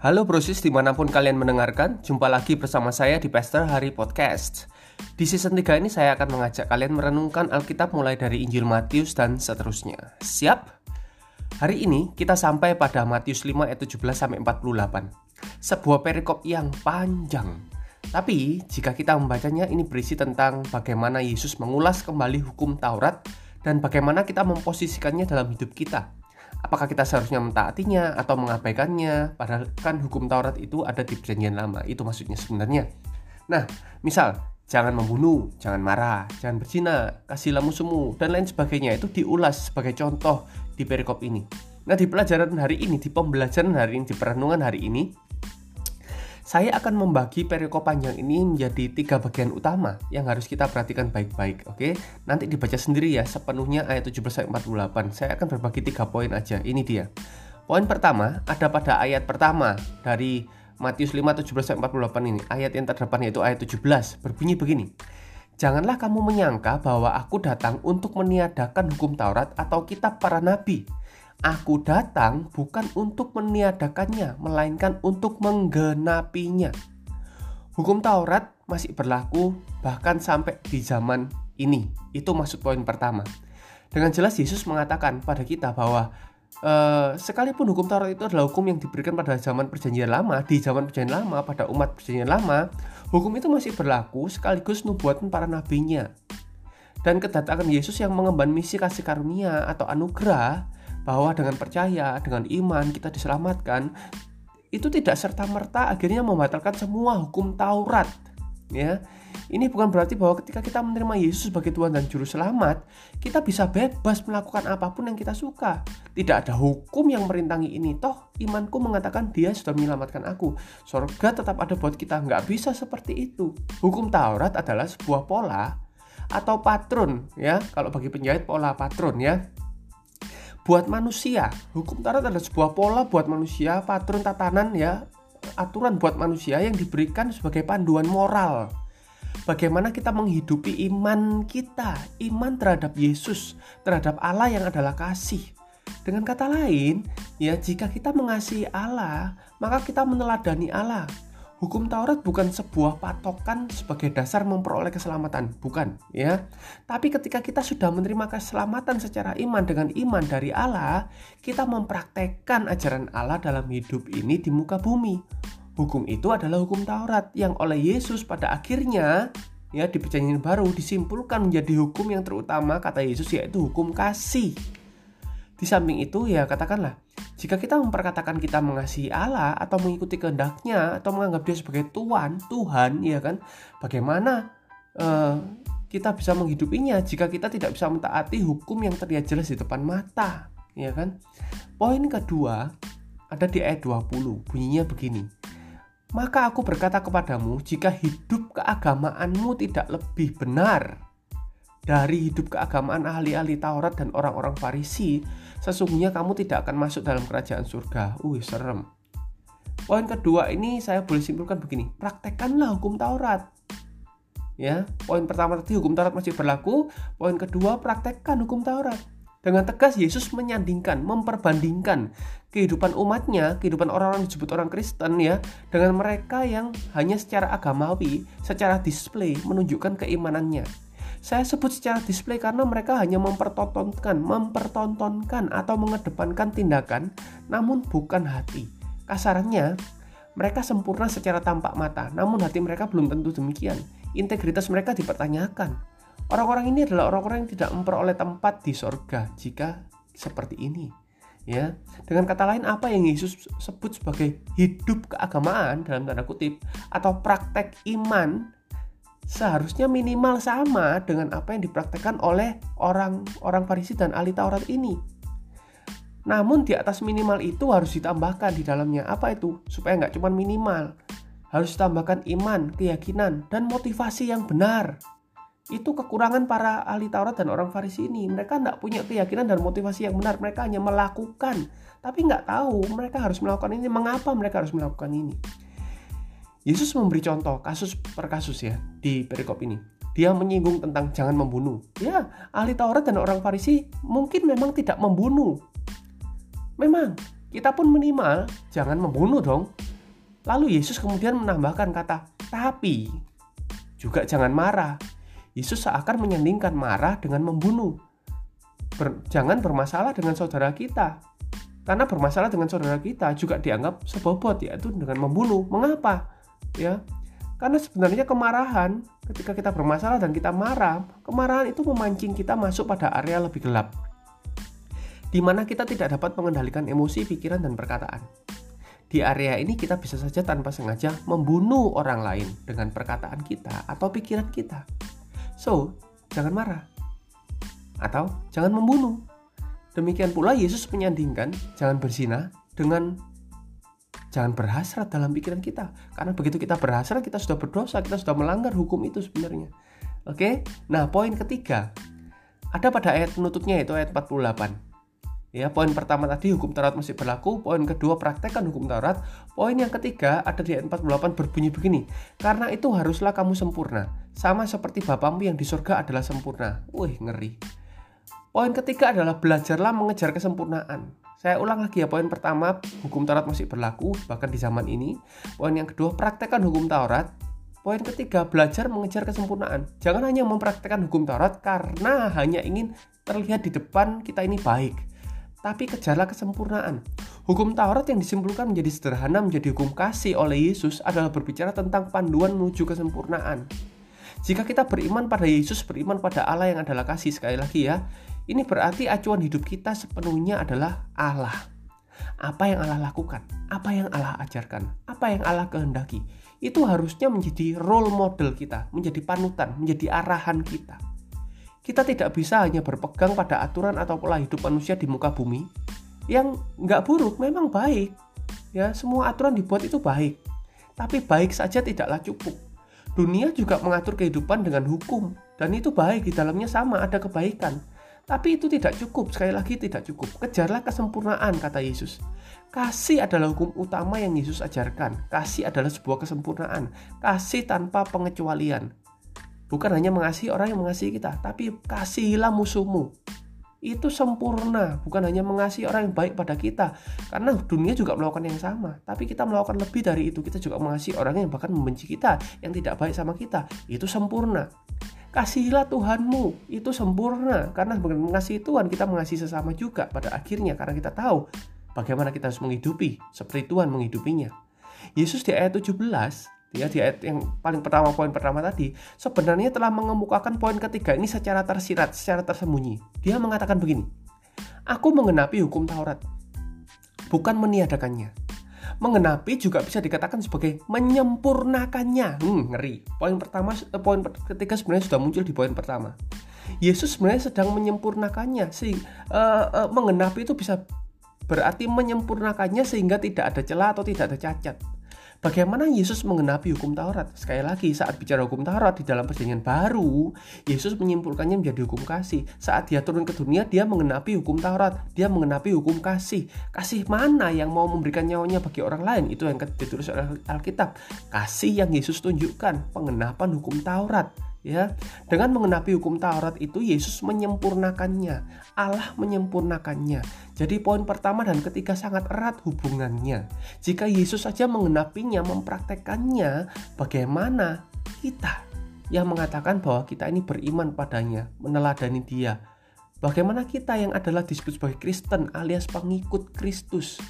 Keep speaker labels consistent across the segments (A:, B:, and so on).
A: Halo brosis di mana pun kalian mendengarkan, jumpa lagi bersama saya di Pastor Hari Podcast. Di season 3 ini saya akan mengajak kalian merenungkan Alkitab mulai dari Injil Matius dan seterusnya. Siap? Hari ini kita sampai pada Matius 5 ayat 17 sampai 48. Sebuah perikop yang panjang. Tapi jika kita membacanya ini berisi tentang bagaimana Yesus mengulas kembali hukum Taurat dan bagaimana kita memposisikannya dalam hidup kita apakah kita seharusnya mentaatinya atau mengabaikannya? Padahal kan hukum Taurat itu ada di perjanjian lama. Itu maksudnya sebenarnya. Nah misal jangan membunuh jangan marah jangan berzina kasihlah musuhmu dan lain sebagainya. Itu diulas sebagai contoh di perikop ini. Nah di pelajaran hari ini di pembelajaran hari ini di perenungan hari ini saya akan membagi perikop panjang ini menjadi tiga bagian utama yang harus kita perhatikan baik-baik. Oke, nanti dibaca sendiri ya sepenuhnya ayat 17 48. Saya akan berbagi tiga poin aja. Ini dia. Poin pertama ada pada ayat pertama dari Matius 5 17 48 ini. Ayat yang terdepan yaitu ayat 17 berbunyi begini. Janganlah kamu menyangka bahwa aku datang untuk meniadakan hukum Taurat atau kitab para nabi. Aku datang bukan untuk meniadakannya, melainkan untuk menggenapinya. Hukum Taurat masih berlaku bahkan sampai di zaman ini. Itu maksud poin pertama. Dengan jelas Yesus mengatakan pada kita bahwa Uh, sekalipun hukum Taurat itu adalah hukum yang diberikan pada zaman perjanjian lama, di zaman perjanjian lama, pada umat perjanjian lama, hukum itu masih berlaku sekaligus nubuatan para nabinya. Dan kedatangan Yesus yang mengemban misi kasih karunia atau anugerah bahwa dengan percaya, dengan iman kita diselamatkan, itu tidak serta-merta akhirnya membatalkan semua hukum Taurat. Ya, ini bukan berarti bahwa ketika kita menerima Yesus sebagai Tuhan dan Juru Selamat, kita bisa bebas melakukan apa pun yang kita suka. Tidak ada hukum yang merintangi ini. Toh, imanku mengatakan dia sudah menyelamatkan aku. Surga tetap ada buat kita. Nggak bisa seperti itu. Hukum Taurat adalah sebuah pola atau patron ya. Kalau bagi penjahit pola patron ya buat manusia. Hukum Taurat adalah sebuah pola buat manusia, patron tatanan ya, aturan buat manusia yang diberikan sebagai panduan moral. Bagaimana kita menghidupi iman kita, iman terhadap Yesus, terhadap Allah yang adalah kasih. Dengan kata lain, ya jika kita mengasihi Allah, maka kita meneladani Allah. Hukum Taurat bukan sebuah patokan sebagai dasar memperoleh keselamatan, bukan, ya. Tapi ketika kita sudah menerima keselamatan secara iman dengan iman dari Allah, kita mempraktekkan ajaran Allah dalam hidup ini di muka bumi. Hukum itu adalah hukum Taurat yang oleh Yesus pada akhirnya ya di perjanjian baru disimpulkan menjadi hukum yang terutama kata Yesus yaitu hukum kasih. Di samping itu ya katakanlah jika kita memperkatakan kita mengasihi Allah atau mengikuti kehendaknya atau menganggap dia sebagai Tuhan, Tuhan, ya kan? Bagaimana uh, kita bisa menghidupinya jika kita tidak bisa mentaati hukum yang terlihat jelas di depan mata, ya kan? Poin kedua ada di ayat 20, bunyinya begini. Maka aku berkata kepadamu, jika hidup keagamaanmu tidak lebih benar dari hidup keagamaan ahli-ahli Taurat dan orang-orang Farisi, sesungguhnya kamu tidak akan masuk dalam kerajaan surga. Wih, serem. Poin kedua ini saya boleh simpulkan begini, praktekkanlah hukum Taurat. Ya, poin pertama tadi hukum Taurat masih berlaku, poin kedua praktekkan hukum Taurat. Dengan tegas Yesus menyandingkan, memperbandingkan kehidupan umatnya, kehidupan orang-orang disebut orang Kristen ya, dengan mereka yang hanya secara agamawi, secara display menunjukkan keimanannya. Saya sebut secara display karena mereka hanya mempertontonkan, mempertontonkan atau mengedepankan tindakan namun bukan hati. Kasarannya, mereka sempurna secara tampak mata, namun hati mereka belum tentu demikian. Integritas mereka dipertanyakan. Orang-orang ini adalah orang-orang yang tidak memperoleh tempat di sorga jika seperti ini. Ya, dengan kata lain apa yang Yesus sebut sebagai hidup keagamaan dalam tanda kutip atau praktek iman seharusnya minimal sama dengan apa yang dipraktekkan oleh orang-orang Farisi dan ahli Taurat ini. Namun di atas minimal itu harus ditambahkan di dalamnya apa itu? Supaya nggak cuma minimal, harus ditambahkan iman, keyakinan, dan motivasi yang benar. Itu kekurangan para ahli Taurat dan orang Farisi ini. Mereka nggak punya keyakinan dan motivasi yang benar. Mereka hanya melakukan, tapi nggak tahu mereka harus melakukan ini. Mengapa mereka harus melakukan ini? Yesus memberi contoh kasus per kasus ya di perikop ini. Dia menyinggung tentang jangan membunuh. Ya, ahli Taurat dan orang Farisi mungkin memang tidak membunuh. Memang, kita pun minimal jangan membunuh dong. Lalu Yesus kemudian menambahkan kata tapi juga jangan marah. Yesus seakan menyandingkan marah dengan membunuh. Ber, jangan bermasalah dengan saudara kita. Karena bermasalah dengan saudara kita juga dianggap sebobot yaitu dengan membunuh. Mengapa? Ya. Karena sebenarnya kemarahan ketika kita bermasalah dan kita marah, kemarahan itu memancing kita masuk pada area lebih gelap di mana kita tidak dapat mengendalikan emosi, pikiran, dan perkataan. Di area ini kita bisa saja tanpa sengaja membunuh orang lain dengan perkataan kita atau pikiran kita. So, jangan marah. Atau jangan membunuh. Demikian pula Yesus menyandingkan jangan berzina dengan jangan berhasrat dalam pikiran kita. Karena begitu kita berhasrat, kita sudah berdosa, kita sudah melanggar hukum itu sebenarnya. Oke, nah poin ketiga. Ada pada ayat penutupnya itu ayat 48 Ya, poin pertama tadi hukum Taurat masih berlaku, poin kedua praktekkan hukum Taurat, poin yang ketiga ada di ayat 48 berbunyi begini, karena itu haruslah kamu sempurna, sama seperti Bapamu yang di surga adalah sempurna. Wih, ngeri. Poin ketiga adalah belajarlah mengejar kesempurnaan. Saya ulang lagi ya, poin pertama hukum Taurat masih berlaku bahkan di zaman ini. Poin yang kedua praktekkan hukum Taurat. Poin ketiga belajar mengejar kesempurnaan. Jangan hanya mempraktekkan hukum Taurat karena hanya ingin terlihat di depan kita ini baik tapi kejarlah kesempurnaan. Hukum Taurat yang disimpulkan menjadi sederhana menjadi hukum kasih oleh Yesus adalah berbicara tentang panduan menuju kesempurnaan. Jika kita beriman pada Yesus, beriman pada Allah yang adalah kasih, sekali lagi ya, ini berarti acuan hidup kita sepenuhnya adalah Allah. Apa yang Allah lakukan, apa yang Allah ajarkan, apa yang Allah kehendaki, itu harusnya menjadi role model kita, menjadi panutan, menjadi arahan kita. Kita tidak bisa hanya berpegang pada aturan atau pola hidup manusia di muka bumi yang nggak buruk, memang baik. Ya, semua aturan dibuat itu baik. Tapi baik saja tidaklah cukup. Dunia juga mengatur kehidupan dengan hukum dan itu baik di dalamnya sama ada kebaikan. Tapi itu tidak cukup, sekali lagi tidak cukup. Kejarlah kesempurnaan kata Yesus. Kasih adalah hukum utama yang Yesus ajarkan. Kasih adalah sebuah kesempurnaan. Kasih tanpa pengecualian. Bukan hanya mengasihi orang yang mengasihi kita, tapi kasihilah musuhmu. Itu sempurna, bukan hanya mengasihi orang yang baik pada kita. Karena dunia juga melakukan yang sama, tapi kita melakukan lebih dari itu. Kita juga mengasihi orang yang bahkan membenci kita, yang tidak baik sama kita. Itu sempurna. Kasihilah Tuhanmu, itu sempurna. Karena mengasihi Tuhan, kita mengasihi sesama juga pada akhirnya. Karena kita tahu bagaimana kita harus menghidupi, seperti Tuhan menghidupinya. Yesus di ayat 17 ya di ayat yang paling pertama poin pertama tadi sebenarnya telah mengemukakan poin ketiga ini secara tersirat secara tersembunyi dia mengatakan begini aku mengenapi hukum Taurat bukan meniadakannya mengenapi juga bisa dikatakan sebagai menyempurnakannya. Hmm, ngeri. Poin pertama eh, poin ketiga sebenarnya sudah muncul di poin pertama. Yesus sebenarnya sedang menyempurnakannya sih uh, uh, mengenapi itu bisa berarti menyempurnakannya sehingga tidak ada celah atau tidak ada cacat Bagaimana Yesus mengenapi hukum Taurat? Sekali lagi, saat bicara hukum Taurat di dalam perjanjian baru, Yesus menyimpulkannya menjadi hukum kasih. Saat dia turun ke dunia, dia mengenapi hukum Taurat. Dia mengenapi hukum kasih. Kasih mana yang mau memberikan nyawanya bagi orang lain? Itu yang ditulis oleh Alkitab. Kasih yang Yesus tunjukkan, pengenapan hukum Taurat ya dengan mengenapi hukum Taurat itu Yesus menyempurnakannya. Allah menyempurnakannya. Jadi poin pertama dan ketiga sangat erat hubungannya. Jika Yesus saja mengenapinya mempraktekannya bagaimana kita yang mengatakan bahwa kita ini beriman padanya meneladani dia? Bagaimana kita yang adalah disebut sebagai Kristen alias pengikut Kristus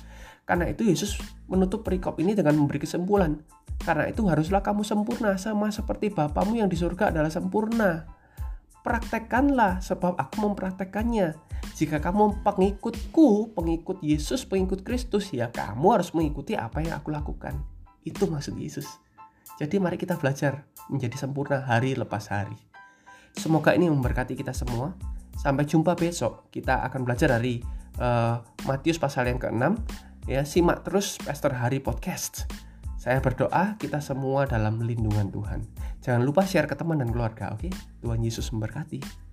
A: karena itu Yesus menutup perikop ini dengan memberi kesimpulan karena itu haruslah kamu sempurna sama seperti Bapamu yang di surga adalah sempurna. Praktekkanlah sebab aku mempraktekkannya. Jika kamu pengikutku, pengikut Yesus, pengikut Kristus, ya kamu harus mengikuti apa yang aku lakukan. Itu maksud Yesus. Jadi mari kita belajar menjadi sempurna hari lepas hari. Semoga ini memberkati kita semua. Sampai jumpa besok. Kita akan belajar dari uh, Matius pasal yang ke-6. Ya, simak terus Pastor Hari Podcast. Saya berdoa kita semua dalam lindungan Tuhan. Jangan lupa share ke teman dan keluarga, oke? Tuhan Yesus memberkati.